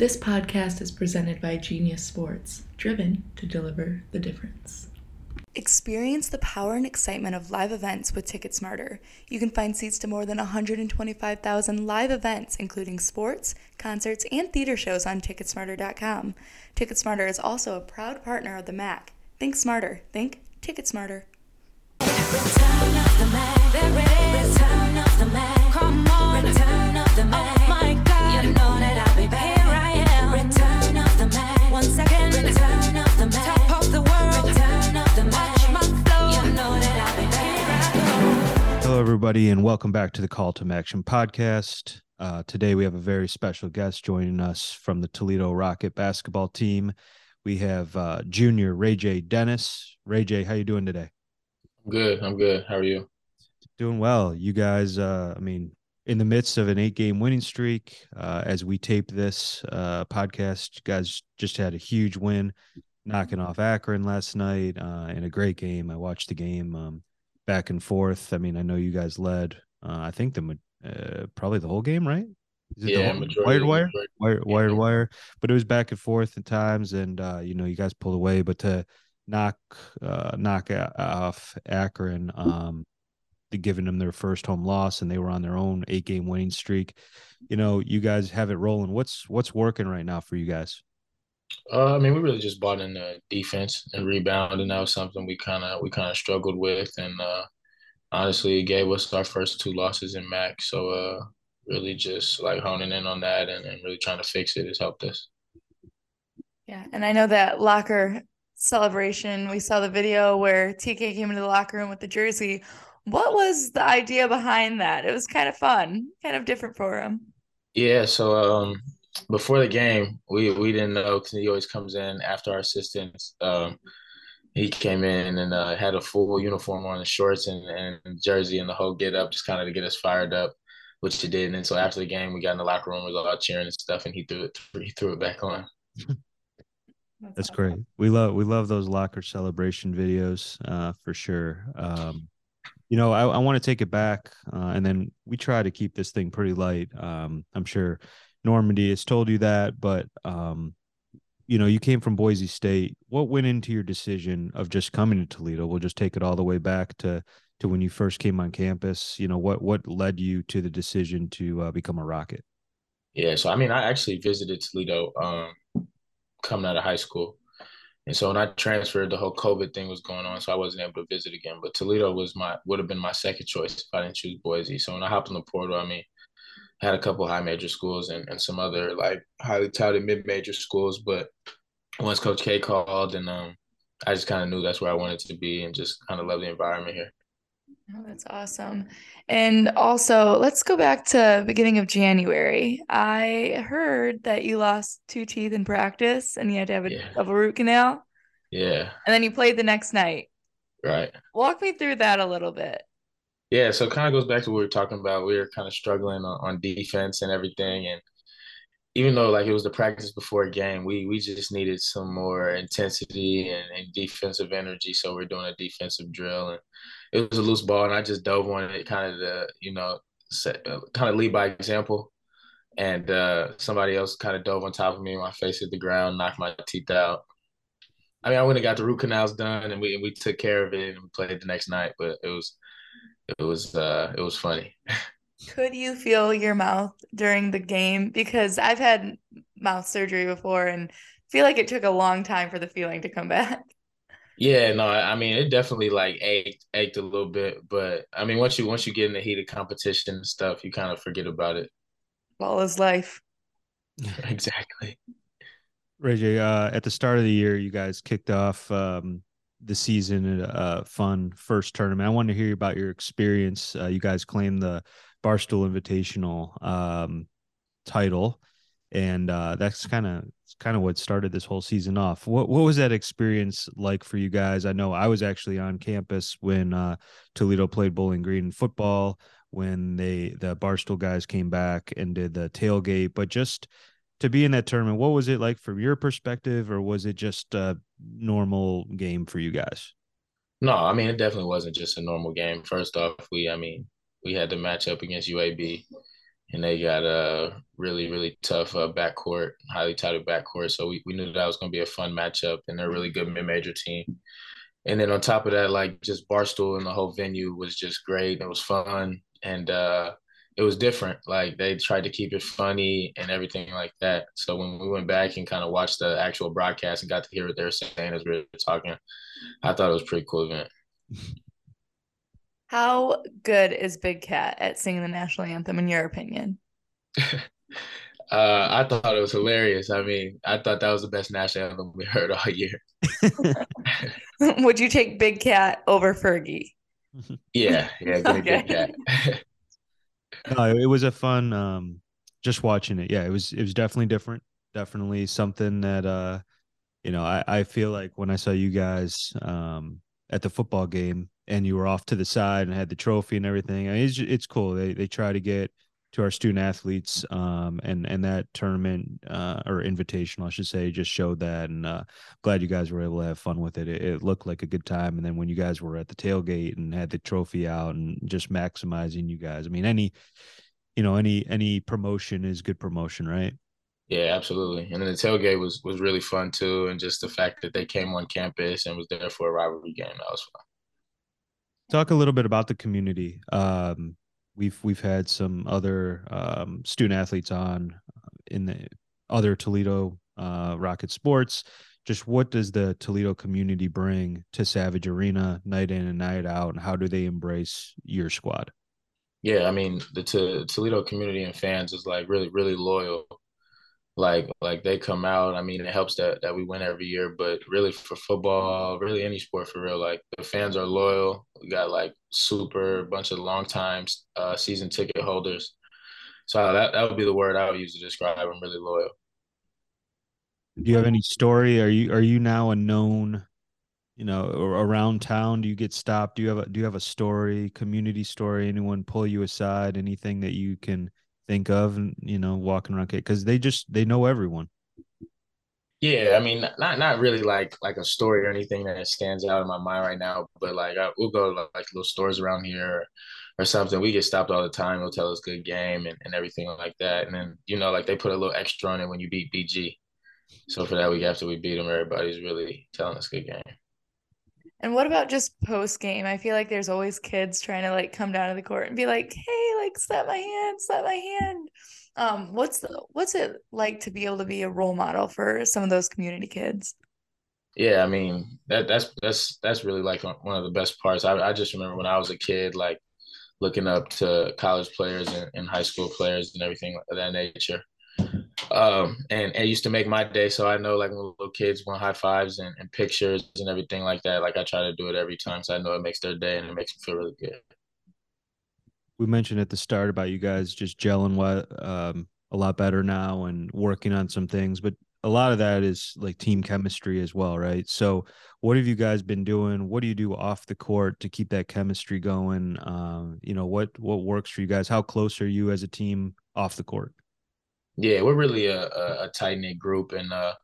This podcast is presented by Genius Sports, driven to deliver the difference. Experience the power and excitement of live events with TicketSmarter. You can find seats to more than 125,000 live events, including sports, concerts, and theater shows on Ticketsmarter.com. TicketSmarter is also a proud partner of the MAC. Think smarter. Think TicketSmarter. Return of the Mac. There is Return of the Mac. Come on. Return of the Mac. Hello, everybody, and welcome back to the Call to Action podcast. Uh, today, we have a very special guest joining us from the Toledo Rocket basketball team. We have uh, Junior Ray J. Dennis. Ray J, how you doing today? I'm good. I'm good. How are you? Doing well. You guys, uh, I mean, in the midst of an eight-game winning streak, uh, as we tape this uh, podcast, you guys just had a huge win, knocking off Akron last night uh, in a great game. I watched the game um, back and forth. I mean, I know you guys led. Uh, I think the uh, probably the whole game, right? Is it Yeah, majority- wired wire, wired Yeah. wire. But it was back and forth at times, and uh, you know, you guys pulled away. But to knock uh, knock off Akron, um, giving them their first home loss, and they were on their own eight game winning streak. You know, you guys have it rolling. What's what's working right now for you guys? Uh, I mean, we really just bought in the defense and rebound, and that was something we kind of we kind of struggled with, and uh, honestly, it gave us our first two losses in MAC. So, uh, really just like honing in on that and, and really trying to fix it has helped us. Yeah, and I know that locker celebration. We saw the video where TK came into the locker room with the jersey. What was the idea behind that? It was kind of fun, kind of different for him. Yeah, so um, before the game, we we didn't know because he always comes in after our assistants. Um, he came in and uh, had a full uniform on, the shorts and, and jersey and the whole get up, just kind of to get us fired up, which he did. And then so after the game, we got in the locker room, we was all cheering and stuff, and he threw it he threw it back on. That's awesome. great. We love we love those locker celebration videos uh, for sure. Um, you know, I, I want to take it back, uh, and then we try to keep this thing pretty light. Um, I'm sure Normandy has told you that, but um, you know, you came from Boise State. What went into your decision of just coming to Toledo? We'll just take it all the way back to to when you first came on campus. You know, what what led you to the decision to uh, become a Rocket? Yeah, so I mean, I actually visited Toledo um, coming out of high school. And so when I transferred, the whole COVID thing was going on, so I wasn't able to visit again. But Toledo was my would have been my second choice if I didn't choose Boise. So when I hopped on the portal, I mean, I had a couple high major schools and, and some other like highly touted mid major schools. But once Coach K called, and um, I just kind of knew that's where I wanted to be, and just kind of love the environment here. Oh, that's awesome. And also, let's go back to beginning of January. I heard that you lost two teeth in practice and you had to have a Yeah. double root canal, Yeah, and then you played the next night. right. Walk me through that a little bit. Yeah, so it kind of goes back to what we were talking about. We were kind of struggling on, on defense and everything, and even though like it was the practice before a game, we we just needed some more intensity and, and defensive energy. So we're doing a defensive drill, and it was a loose ball, and I just dove on it, kind of to you know set, uh, kind of lead by example. And uh, somebody else kind of dove on top of me, my face hit the ground, knocked my teeth out. I mean, I went and got the root canals done, and we we took care of it, and we played the next night. But it was it was uh it was funny. Could you feel your mouth during the game? Because I've had mouth surgery before and feel like it took a long time for the feeling to come back. Yeah, no, I I mean it definitely like ached ached a little bit, but I mean once you once you get in the heat of competition and stuff, you kind of forget about it. All is life. Exactly. Ray J, uh, at the start of the year, you guys kicked off um, the season at a fun first tournament. I wanted to hear about your experience. Uh, you guys claimed the Barstool Invitational um, title, and uh, that's kind of kind of what started this whole season off. What what was that experience like for you guys? I know I was actually on campus when uh, Toledo played Bowling Green football. When they the Barstool guys came back and did the tailgate, but just to be in that tournament, what was it like from your perspective, or was it just a normal game for you guys? No, I mean it definitely wasn't just a normal game. First off, we I mean we had to match up against UAB, and they got a really really tough uh, backcourt, highly touted backcourt. So we, we knew that was going to be a fun matchup, and they're a really good mid major team. And then on top of that, like just Barstool and the whole venue was just great. It was fun, and uh, it was different. Like they tried to keep it funny and everything like that. So when we went back and kind of watched the actual broadcast and got to hear what they were saying as we were talking, I thought it was pretty cool event. How good is Big Cat at singing the national anthem, in your opinion? uh, I thought it was hilarious. I mean, I thought that was the best national anthem we heard all year. Would you take Big Cat over Fergie? Yeah, yeah, Okay. Big Cat. no, it was a fun um just watching it. Yeah, it was it was definitely different. Definitely something that uh you know, I I feel like when I saw you guys um at the football game and you were off to the side and had the trophy and everything. I mean, it's it's cool. They they try to get to our student athletes um and and that tournament uh or invitational I should say just showed that and uh glad you guys were able to have fun with it. it it looked like a good time and then when you guys were at the tailgate and had the trophy out and just maximizing you guys I mean any you know any any promotion is good promotion right Yeah, absolutely. And then the tailgate was was really fun too, and just the fact that they came on campus and was there for a rivalry game that was fun. Talk a little bit about the community um we've we've had some other um student athletes on in the other Toledo uh Rocket Sports just what does the Toledo community bring to Savage Arena night in and night out and how do they embrace your squad Yeah, I mean the to, Toledo community and fans is like really really loyal. Like like they come out. I mean, it helps that that we win every year, but really for football, really any sport for real, like the fans are loyal. We got like super bunch of long times uh, season ticket holders. So that that would be the word I would use to describe i'm Really loyal. do you have any story are you are you now a known you know around town do you get stopped do you have a do you have a story community story anyone pull you aside anything that you can think of and you know walking around because they just they know everyone Yeah, I mean, not not really like like a story or anything that stands out in my mind right now, but like I, we'll go to like little stores around here or something. We get stopped all the time. They'll tell us good game and, and everything like that. And then you know, like they put a little extra on it when you beat BG. So for that week after we beat them, everybody's really telling us good game. And what about just post game? I feel like there's always kids trying to like come down to the court and be like, "Hey, like slap my hand, slap my hand." Um, what's the, what's it like to be able to be a role model for some of those community kids? Yeah, I mean that that's that's that's really like one of the best parts. I I just remember when I was a kid, like looking up to college players and, and high school players and everything of that nature. Um, and it used to make my day. So I know like when little kids want high fives and, and pictures and everything like that, like I try to do it every time. So I know it makes their day and it makes them feel really good. we mentioned at the start about you guys just gelling what um a lot better now and working on some things but a lot of that is like team chemistry as well right so what have you guys been doing what do you do off the court to keep that chemistry going um you know what what works for you guys how close are you as a team off the court Yeah, we're really a, a, a tight knit group, and uh,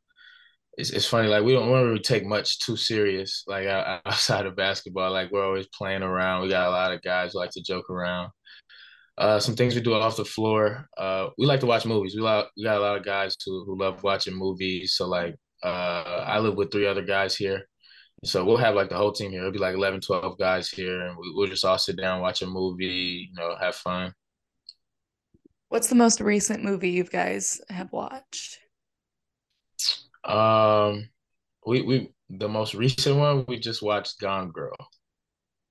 it's it's funny. Like we don't, we don't really take much too serious. Like outside of basketball, like we're always playing around. We got a lot of guys who like to joke around. Uh, some things we do off the floor. Uh, we like to watch movies. We like we got a lot of guys who who love watching movies. So like, uh, I live with three other guys here. So we'll have like the whole team here. It'll be like 11, 12 guys here, and we, we'll just all sit down, watch a movie, you know, have fun. What's the most recent movie you guys have watched? Um, we we the most recent one we just watched Gone Girl.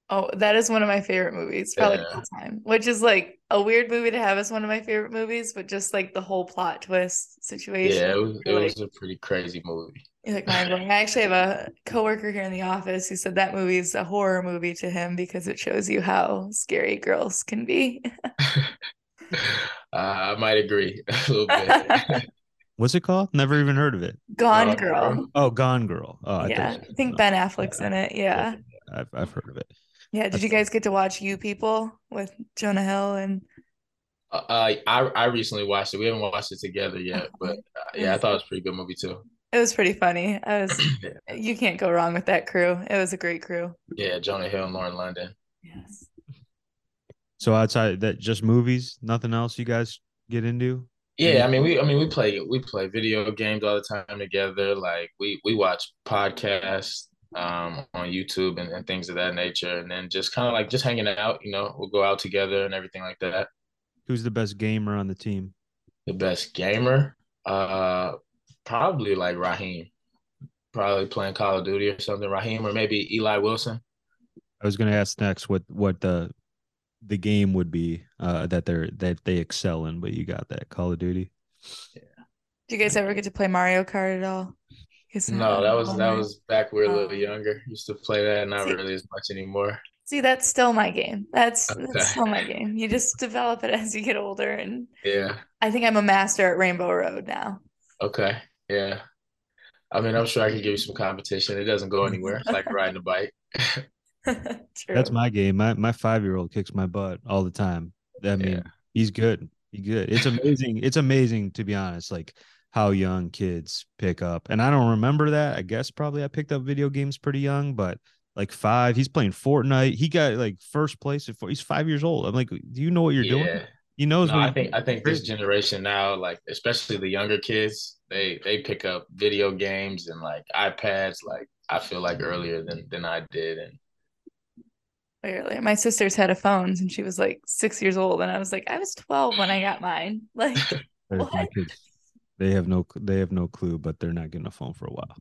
Oh, that is one of my favorite movies, probably Yeah. all time. Which is like a weird movie to have as one of my favorite movies, but just like the whole plot twist situation. Yeah, it was it you're was a pretty crazy movie. like mind blowing. I actually have a coworker here in the office who said that movie is a horror movie to him because it shows you how scary girls can be. Uh, I might agree a little bit. what's it called never even heard of it Gone Gone Girl. Girl. oh gone girl oh I yeah, thought I think Ben Affleck's in it. Yeah. I've, I've heard of it Yeah. Did you guys get to watch You People with Jonah Hill and Uh, I I recently watched it. We haven't watched it together yet, but uh, yeah, I thought it was a pretty good movie too. it was pretty funny. I was you can't go wrong with that crew. It was a great crew. Yeah, Jonah Hill and Lauren London. Yes. So outside that just movies nothing else you guys get into? Yeah, I mean we I mean we play we play video games all the time together. Like we we watch podcasts um on YouTube and, and things of that nature. And then just kind of like just hanging out, you know, we'll go out together and everything like that. Who's the best gamer on the team? The best gamer? Uh probably like Raheem. Probably playing Call of Duty or something. Raheem or maybe Eli Wilson. I was going to ask next what what the the game would be uh, that they're that they excel in, but you got that Call of Duty. Yeah. Do you guys ever get to play Mario Kart at all? No, that was that was back when we were a Oh. little younger. Used to play that, not See- really as much anymore. See, that's still my game. That's Okay. that's still my game. You just develop it as you get older, and Yeah. I think I'm a master at Rainbow Road now. Okay. Yeah. I mean, I'm sure I can give you some competition. It doesn't go anywhere. It's like riding a bike. True. That's my game. My my five year old kicks my butt all the time. I mean, Yeah. he's good. He's good. It's amazing. it's amazing to be honest. Like how young kids pick up, and I don't remember that. I guess probably I picked up video games pretty young, but like five, he's playing Fortnite. He got like first place at four. He's five years old. I'm like, do you know what you're doing? Yeah. He knows No, what I think I think this generation now, like especially the younger kids, they they pick up video games and like iPads. Like I feel like earlier than than I did, and way earlier. My sister's had a phone and she was like six years old, and I was like, I was 12 when I got mine. Like, What? kids. They have no they have no clue, but they're not getting a phone for a while.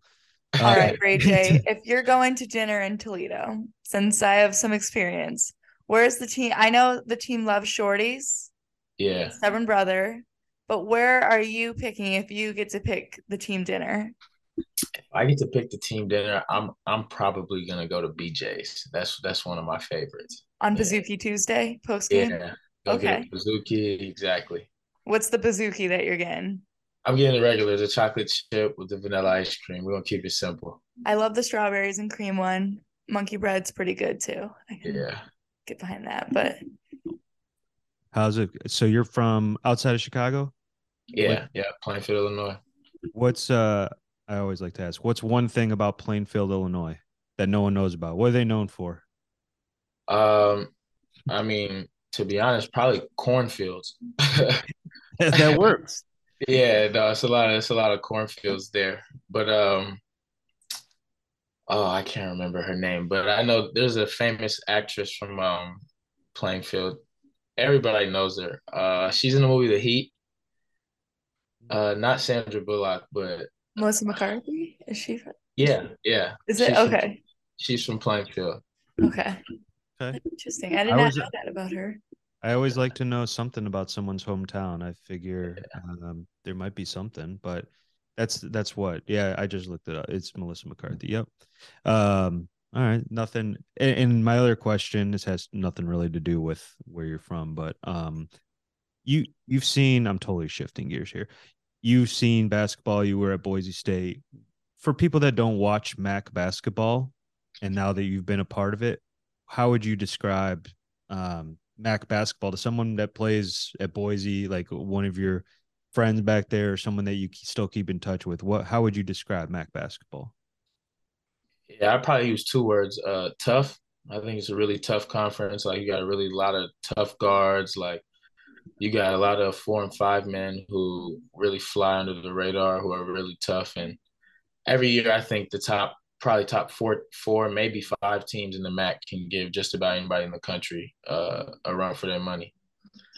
all Uh, right, Ray J, if you're going to dinner in Toledo, since I have some experience, where's the team? I know the team loves shorties, yeah, stubborn brother, but where are you picking if you get to pick the team dinner? If I get to pick the team dinner, I'm I'm probably gonna go to BJ's. That's that's one of my favorites. On Yeah. Pizookie Tuesday post game? Yeah, go Okay. Pizookie. Exactly. What's the Pizookie that you're getting? I'm getting the regular, the chocolate chip with the vanilla ice cream. We're gonna keep it simple. I love the strawberries and cream one. Monkey bread's pretty good too. I can Yeah. get behind that, but How's it? So you're from outside of Chicago? Yeah, yeah. Plainfield, Illinois. What's uh? I always like to ask, what's one thing about Plainfield, Illinois, that no one knows about? What are they known for? Um, I mean, to be honest, probably cornfields. that works. Yeah, no, it's a lot of it's a lot of cornfields there. But um oh, I can't remember her name, but I know there's a famous actress from um Plainfield. Everybody knows her. Uh she's in the movie The Heat. Uh not Sandra Bullock, but Melissa McCarthy is she? From, yeah, yeah. is it She's from- okay? she's from Plainfield. Okay. Okay. Interesting. I did I not was- know that about her. I always like to know something about someone's hometown. I figure um, there might be something, but that's that's what. Yeah, I just looked it up. It's Melissa McCarthy. Yep. Um. All right. Nothing. And, and my other question. This has nothing really to do with where you're from, but um, you you've seen. I'm totally shifting gears here. You've seen basketball. You were at Boise State. For people that don't watch MAC basketball, and now that you've been a part of it, how would you describe um, MAC basketball to someone that plays at Boise, like one of your friends back there, or someone that you still keep in touch with? What? How would you describe MAC basketball? Yeah, I probably use two words. Uh, tough. I think it's a really tough conference. Like you got a really lot of tough guards. Like you got a lot of four and five men who really fly under the radar, who are really tough. And every year, I think the top, probably top four, four, maybe five teams in the MAC can give just about anybody in the country uh, a run for their money.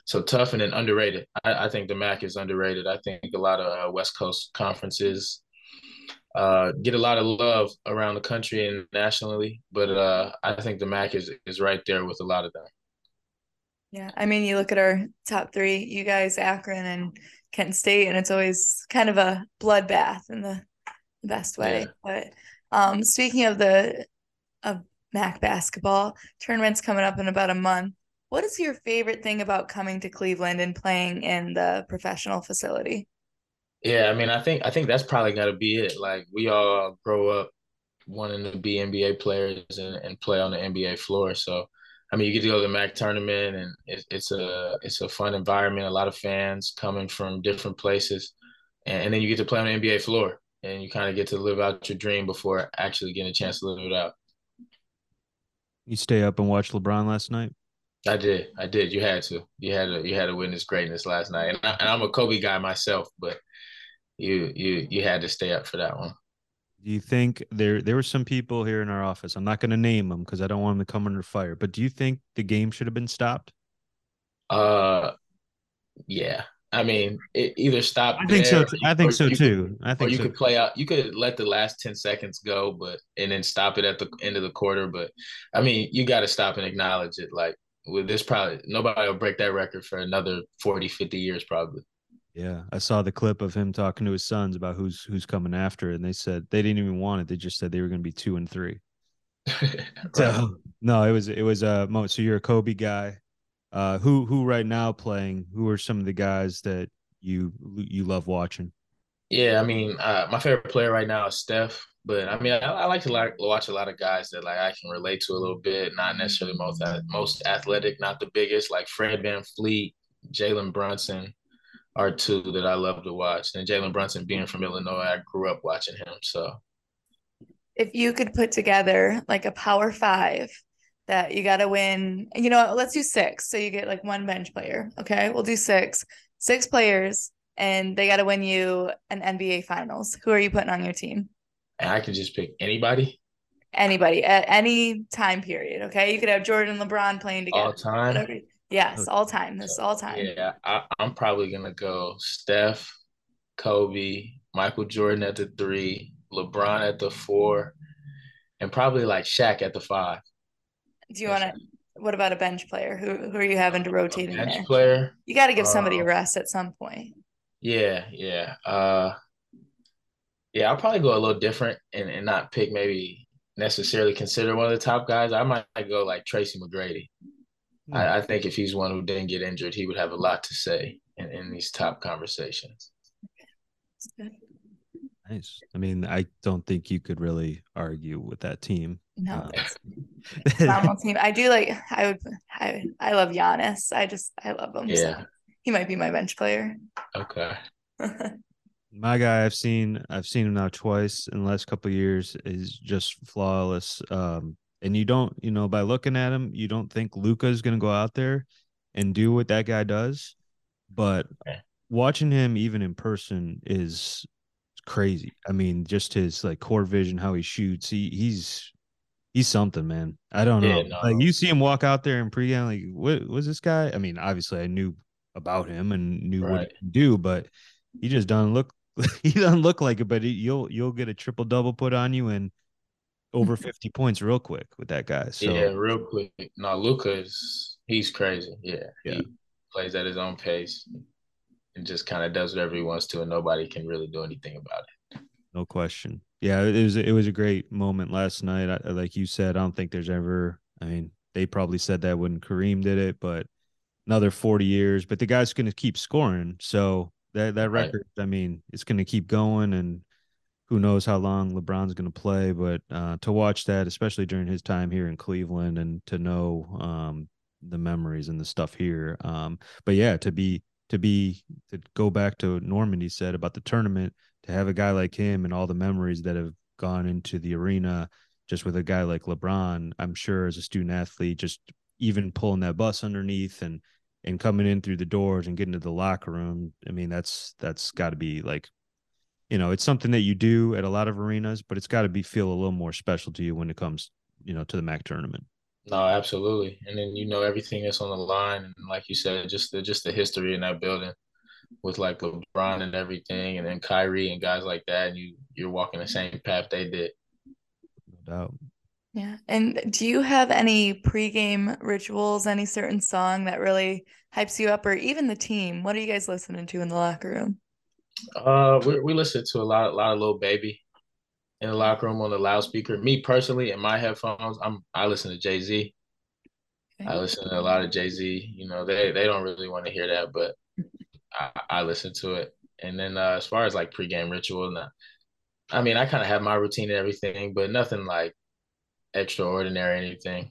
So tough and then underrated. I, I think the MAC is underrated. I think a lot of uh, West Coast conferences uh, get a lot of love around the country and nationally, but uh, I think the MAC is is right there with a lot of them. Yeah. I mean, you look at our top three, you guys, Akron and Kent State, and it's always kind of a bloodbath in the best way. But um, speaking of the of MAC basketball, tournament's coming up in about a month. What is your favorite thing about coming to Cleveland and playing in the professional facility? Yeah, I mean, I think I think that's probably got to be it. Like we all grow up wanting to be NBA players and, and play on the NBA floor. So, I mean, you get to go to the MAC tournament, and it, it's a it's a fun environment. A lot of fans coming from different places, and, and then you get to play on the NBA floor, and you kind of get to live out your dream before actually getting a chance to live it out. You stay up and watch LeBron last night. I did. I did. You had to. You had to. You had to witness greatness last night. And, I, and I'm a Kobe guy myself, but you you you had to stay up for that one. Do you think there there were some people here in our office? I'm not going to name them because I don't want them to come under fire. But do you think the game should have been stopped? Uh, yeah. I mean, it either stop. I think so. I think so you could- too. I Or think you so. could play out. You could let the last ten seconds go, but and then stop it at the end of the quarter. But I mean, you got to stop and acknowledge it. Like with this, probably nobody will break that record for another 40, 50 years, probably. Yeah, I saw the clip of him talking to his sons about who's who's coming after, and they said they didn't even want it. They just said they were going to be two and three. Right. So no, it was it was a moment. So you're a Kobe guy. Uh, who who right now playing? Who are some of the guys that you you love watching? Yeah, I mean, uh, my favorite player right now is Steph. But I mean, I, I like to like watch a lot of guys that like I can relate to a little bit. Not necessarily most most athletic, not the biggest, like Fred Van Fleet, Jalen Brunson are two that I love to watch. And Jalen Brunson being from Illinois, I grew up watching him. So If you could put together like a power five that you got to win, you know, let's do six. So you get like one bench player. Okay. We'll do six, six players, and they got to win you an NBA finals. Who are you putting on your team? and I can just pick anybody Anybody at any time period. Okay. You could have Jordan and LeBron playing together. all time. Whatever. Yes, all time. This is all time. Yeah, I, I'm probably gonna go Steph, Kobe, Michael Jordan at the three, LeBron at the four, and probably like Shaq at the five. Do you want to? What about a bench player? Who who are you having to rotate in bench there? player. You got to give somebody a Uh, rest at some point. Yeah, yeah. Uh yeah, I'll probably go a little different and, and not pick maybe necessarily consider one of the top guys. I might go like Tracy McGrady. Hmm. I, I think if he's one who didn't get injured, he would have a lot to say in, in these top conversations. Nice. I mean, I don't think you could really argue with that team. No, Uh, it's a phenomenal team. I do like. I would. I I love Giannis. I just I love him. so Yeah. he might be my bench player. Okay. My guy, I've seen, I've seen him now twice in the last couple of years. Is just flawless. Um, and you don't, you know, by looking at him, you don't think Luka is going to go out there and do what that guy does. But Okay. watching him even in person is crazy. I mean, just his like core vision, how he shoots. He he's he's something, man. I don't know. No. Like you see him walk out there in pregame, like what was this guy? I mean, obviously I knew about him and knew what he Right. do, but he just doesn't look he doesn't look like it, but he, you'll you'll get a triple double put on you and over 50 points real quick with that guy. So yeah, real quick. No, Luka is he's crazy. Yeah. Yeah. He plays at his own pace and just kind of does whatever he wants to and nobody can really do anything about it. no question. Yeah, it was it was a great moment last night. I, like you said, I don't think there's ever. I mean, they probably said that when Kareem did it, but another 40 years. But the guy's going to keep scoring, so that that Right. record. I mean, it's going to keep going, and who knows how long LeBron's going to play. But uh, to watch that, especially during his time here in Cleveland, and to know um, the memories and the stuff here. Um, but yeah, to be to be to go back to Normandy said about the tournament to have a guy like him and all the memories that have gone into the arena just with a guy like LeBron, I'm sure as a student athlete, just even pulling that bus underneath and and coming in through the doors and getting to the locker room. I mean, that's that's got to be like, you know, it's something that you do at a lot of arenas, but it's got to be feel a little more special to you when it comes, you know, to the MAC tournament. No, absolutely. And then you know everything that's on the line, and like you said, just the just the history in that building with like LeBron and everything, and then Kyrie and guys like that, and you you're walking the same path they did. No doubt. Yeah. And do you have any pregame rituals, any certain song that really hypes you up, or even the team? What are you guys listening to in the locker room? Uh, we we listen to a lot, a lot of Lil Baby in the locker room on the loudspeaker. Me personally, in my headphones, I'm I listen to Jay Z. I listen to a lot of Jay Z. You know, they they don't really want to hear that, but I, I listen to it. And then uh, as far as like pregame ritual, nah, I mean, I kind of have my routine and everything, but nothing like extraordinary anything.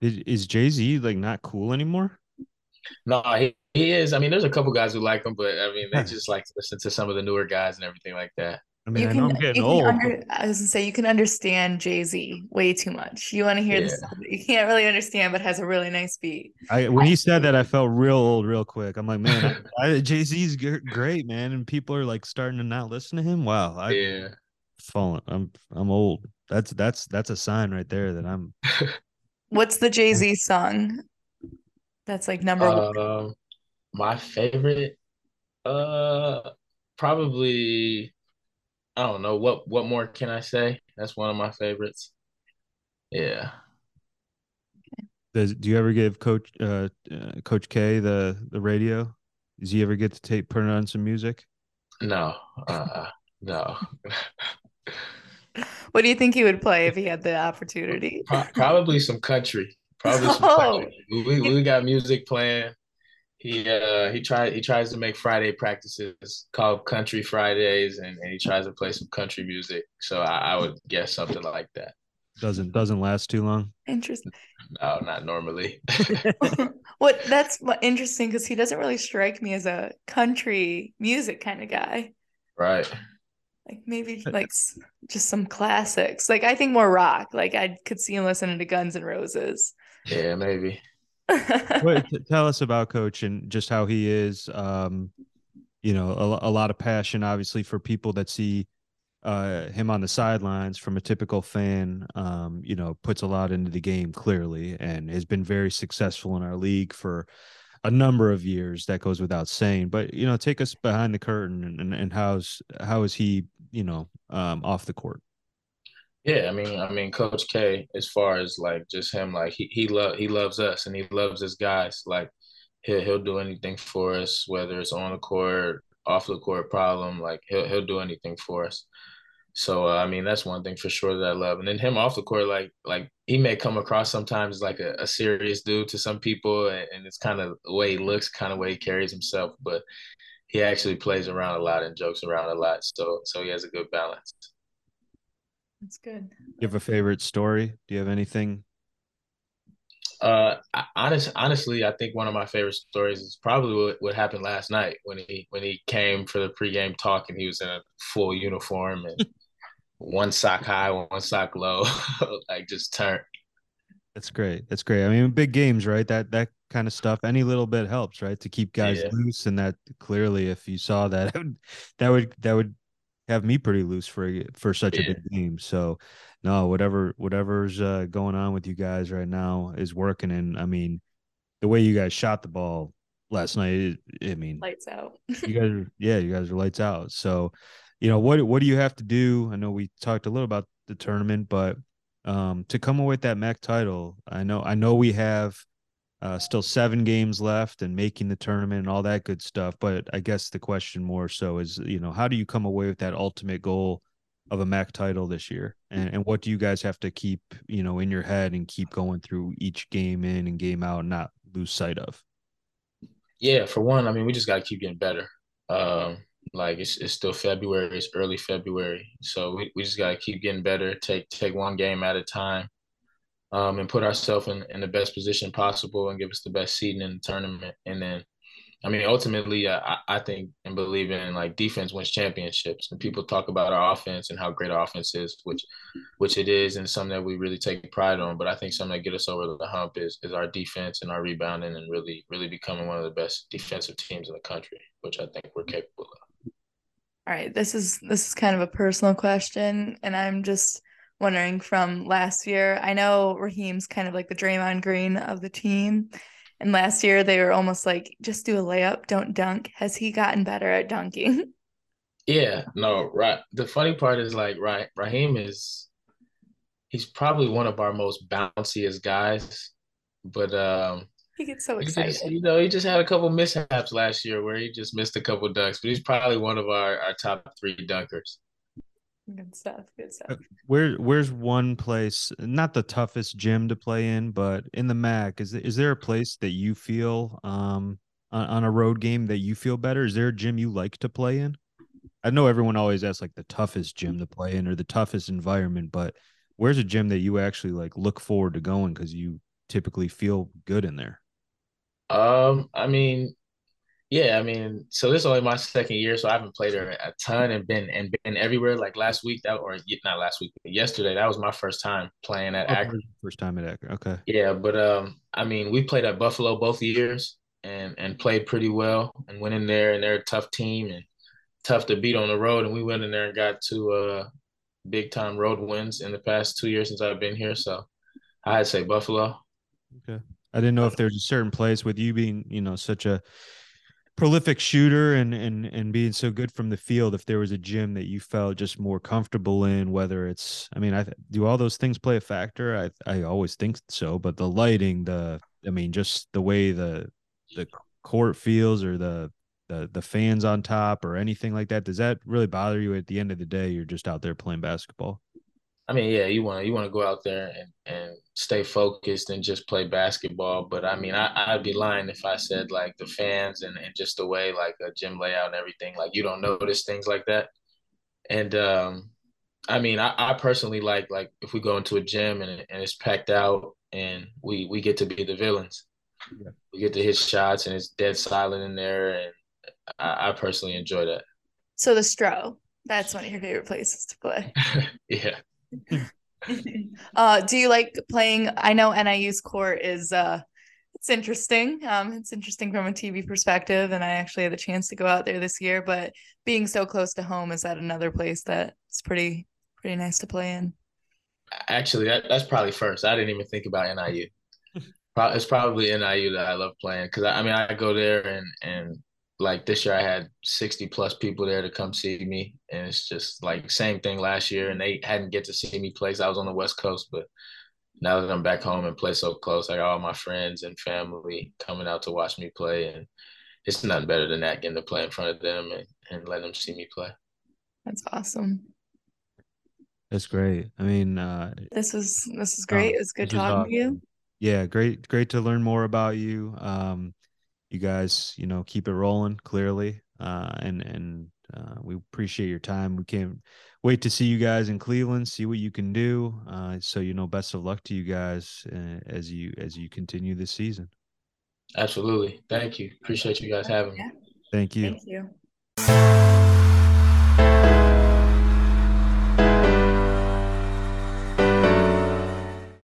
Is, is Jay Z like not cool anymore? No, he, he is. I mean, there's a couple guys who like him, but I mean, they hmm. just like to listen to some of the newer guys and everything like that. I mean, you I can, know I'm getting you can old. under, I was gonna say you can understand Jay Z way too much. You want to hear the Yeah. stuff that you can't really understand, but has a really nice beat. I when he said that, I felt real old, real quick. I'm like, man, I, Jay Z's great, man, and people are like starting to not listen to him. Wow, I Yeah. fallen. I'm I'm old. That's that's that's a sign right there that I'm. What's the Jay Z hmm. song? That's like number one. Um, my favorite, uh, probably, I don't know. What what more can I say? That's one of my favorites. Yeah. Does do you ever give Coach uh, uh Coach K the the radio? Does he ever get to tape put on some music? No. Uh, no. What do you think he would play if he had the opportunity? Probably some country. Probably some Oh. We we got music playing. He uh he tried he tries to make Friday practices called Country Fridays and, and he tries to play some country music. So I, I would guess something like that. Doesn't doesn't last too long. Interesting. No, not normally. What that's interesting because he doesn't really strike me as a country music kind of guy. Right. Like maybe like just some classics. Like I think more rock. Like I could see him listening to Guns and Roses. Yeah, maybe. Wait, t- tell us about Coach and just how he is. Um, you know, a, a lot of passion, obviously, for people that see uh, him on the sidelines from a typical fan. Um, you know, puts a lot into the game clearly, and has been very successful in our league for a number of years. That goes without saying. But you know, take us behind the curtain and and, and how's how is he? You know, um, off the court. Yeah, I mean, I mean, Coach K, as far as like just him, like he he love he loves us and he loves his guys. Like he'll he'll do anything for us, whether it's on the court, off the court problem. Like he'll he'll do anything for us. So uh, I mean, that's one thing for sure that I love. And then him off the court, like like he may come across sometimes like a, a serious dude to some people, and, and it's kind of the way he looks, kind of way he carries himself, but he actually plays around a lot and jokes around a lot. So so he has a good balance. That's good. You have a favorite story? Do you have anything? Uh, I- honest, honestly, I think one of my favorite stories is probably what, what happened last night when he when he came for the pregame talk and he was in a full uniform and one sock high, one sock low, like just turn. That's great. That's great. I mean, big games, right? That that kind of stuff. Any little bit helps, right? To keep guys Yeah. loose, and that clearly, if you saw that, that that would that would have me pretty loose for for such a big game. So, no, whatever whatever's uh, going on with you guys right now is working. And I mean, the way you guys shot the ball last night, I mean, Lights out. you guys are yeah you guys are lights out so you know what what do you have to do i know we talked a little about the tournament but um to come away with that mac title i know i know we have uh still seven games left and making the tournament and all that good stuff but i guess the question more so is you know how do you come away with that ultimate goal of a mac title this year and, and what do you guys have to keep you know in your head and keep going through each game in and game out and not lose sight of Yeah, for one, I mean, we just got to keep getting better. Um, like it's it's still February, it's early February, so we, we just got to keep getting better. Take take one game at a time, um, and put ourselves in, in the best position possible, and give us the best seeding in the tournament. And then, I mean, ultimately, I I think and believe in like defense wins championships. And people talk about our offense and how great our offense is, which which it is, and something that we really take pride on. But I think something that get us over the hump is is our defense and our rebounding, and really really becoming one of the best defensive teams in the country, which I think we're capable of. All right, this is this is kind of a personal question, and I'm just wondering from last year. I know Raheem's kind of like the Draymond Green of the team, and last year they were almost like just do a layup, don't dunk. Has he gotten better at dunking? Yeah, no, right. The funny part is like, right, Raheem is he's probably one of our most bounciest guys, but um, He gets so excited. just, you know, he just had a couple mishaps last year where he just missed a couple dunks, but he's probably one of our, our top three dunkers. Good stuff. Good stuff. Where where's one place, not the toughest gym to play in, but in the MAC, is is there a place that you feel um on, on a road game that you feel better? Is there a gym you like to play in? I know everyone always asks like the toughest gym to play in or the toughest environment, but where's a gym that you actually like look forward to going because you typically feel good in there? Um, I mean, Yeah, I mean, so this is only my second year, so I haven't played her a ton and been and been everywhere. Like last week, that or not last week, but yesterday, that was my first time playing at Okay. Akron. First time at Akron. Okay. Yeah, but um, I mean, we played at Buffalo both years and and played pretty well and went in there and they're a tough team and tough to beat on the road. And we went in there and got two uh big time road wins in the past two years since I've been here. So I'd say Buffalo. Okay. I didn't know if there's a certain place with you being, you know, such a prolific shooter and and and being so good from the field if there was a gym that you felt just more comfortable in whether it's i mean i do all those things play a factor? I i always think so but the lighting the i mean just the way the the court feels or the the the fans on top or anything like that does that really bother you at the end of the day? You're just out there playing basketball I mean, yeah, you want to you want to go out there and and stay focused and just play basketball. But I mean, I, I'd be lying if I said like the fans and, and just the way like a gym layout and everything, like you don't notice things like that. And um, I mean, I, I personally like like if we go into a gym and, and it's packed out and we we get to be the villains. Yeah. We get to hit shots and it's dead silent in there, and I, I personally enjoy that. So the Stro, that's one of your favorite places to play. yeah. uh, do you like playing? I know NIU's court is uh it's interesting. Um, it's interesting from a TV perspective, and I actually had the chance to go out there this year. But being so close to home, is that another place that's pretty pretty nice to play in? Actually, that, that's probably first. I didn't even think about NIU. It's probably NIU that I love playing because I, I mean I go there and and like this year I had 60 plus people there to come see me. And it's just like same thing last year. And they hadn't get to see me play. I was on the West Coast, but now that I'm back home and play so close, I got all my friends and family coming out to watch me play. And it's nothing better than that, getting to play in front of them and, and letting them see me play. That's awesome. that's great i mean uh This was this is great. Oh, it was good this was talking to you. yeah great great to learn more about you um you guys you know keep it rolling clearly uh and and uh, we appreciate your time we can't wait to see you guys in cleveland see what you can do uh so you know best of luck to you guys uh, as you as you continue this season Absolutely. Thank you. Appreciate you guys having me. Thank you Thank you.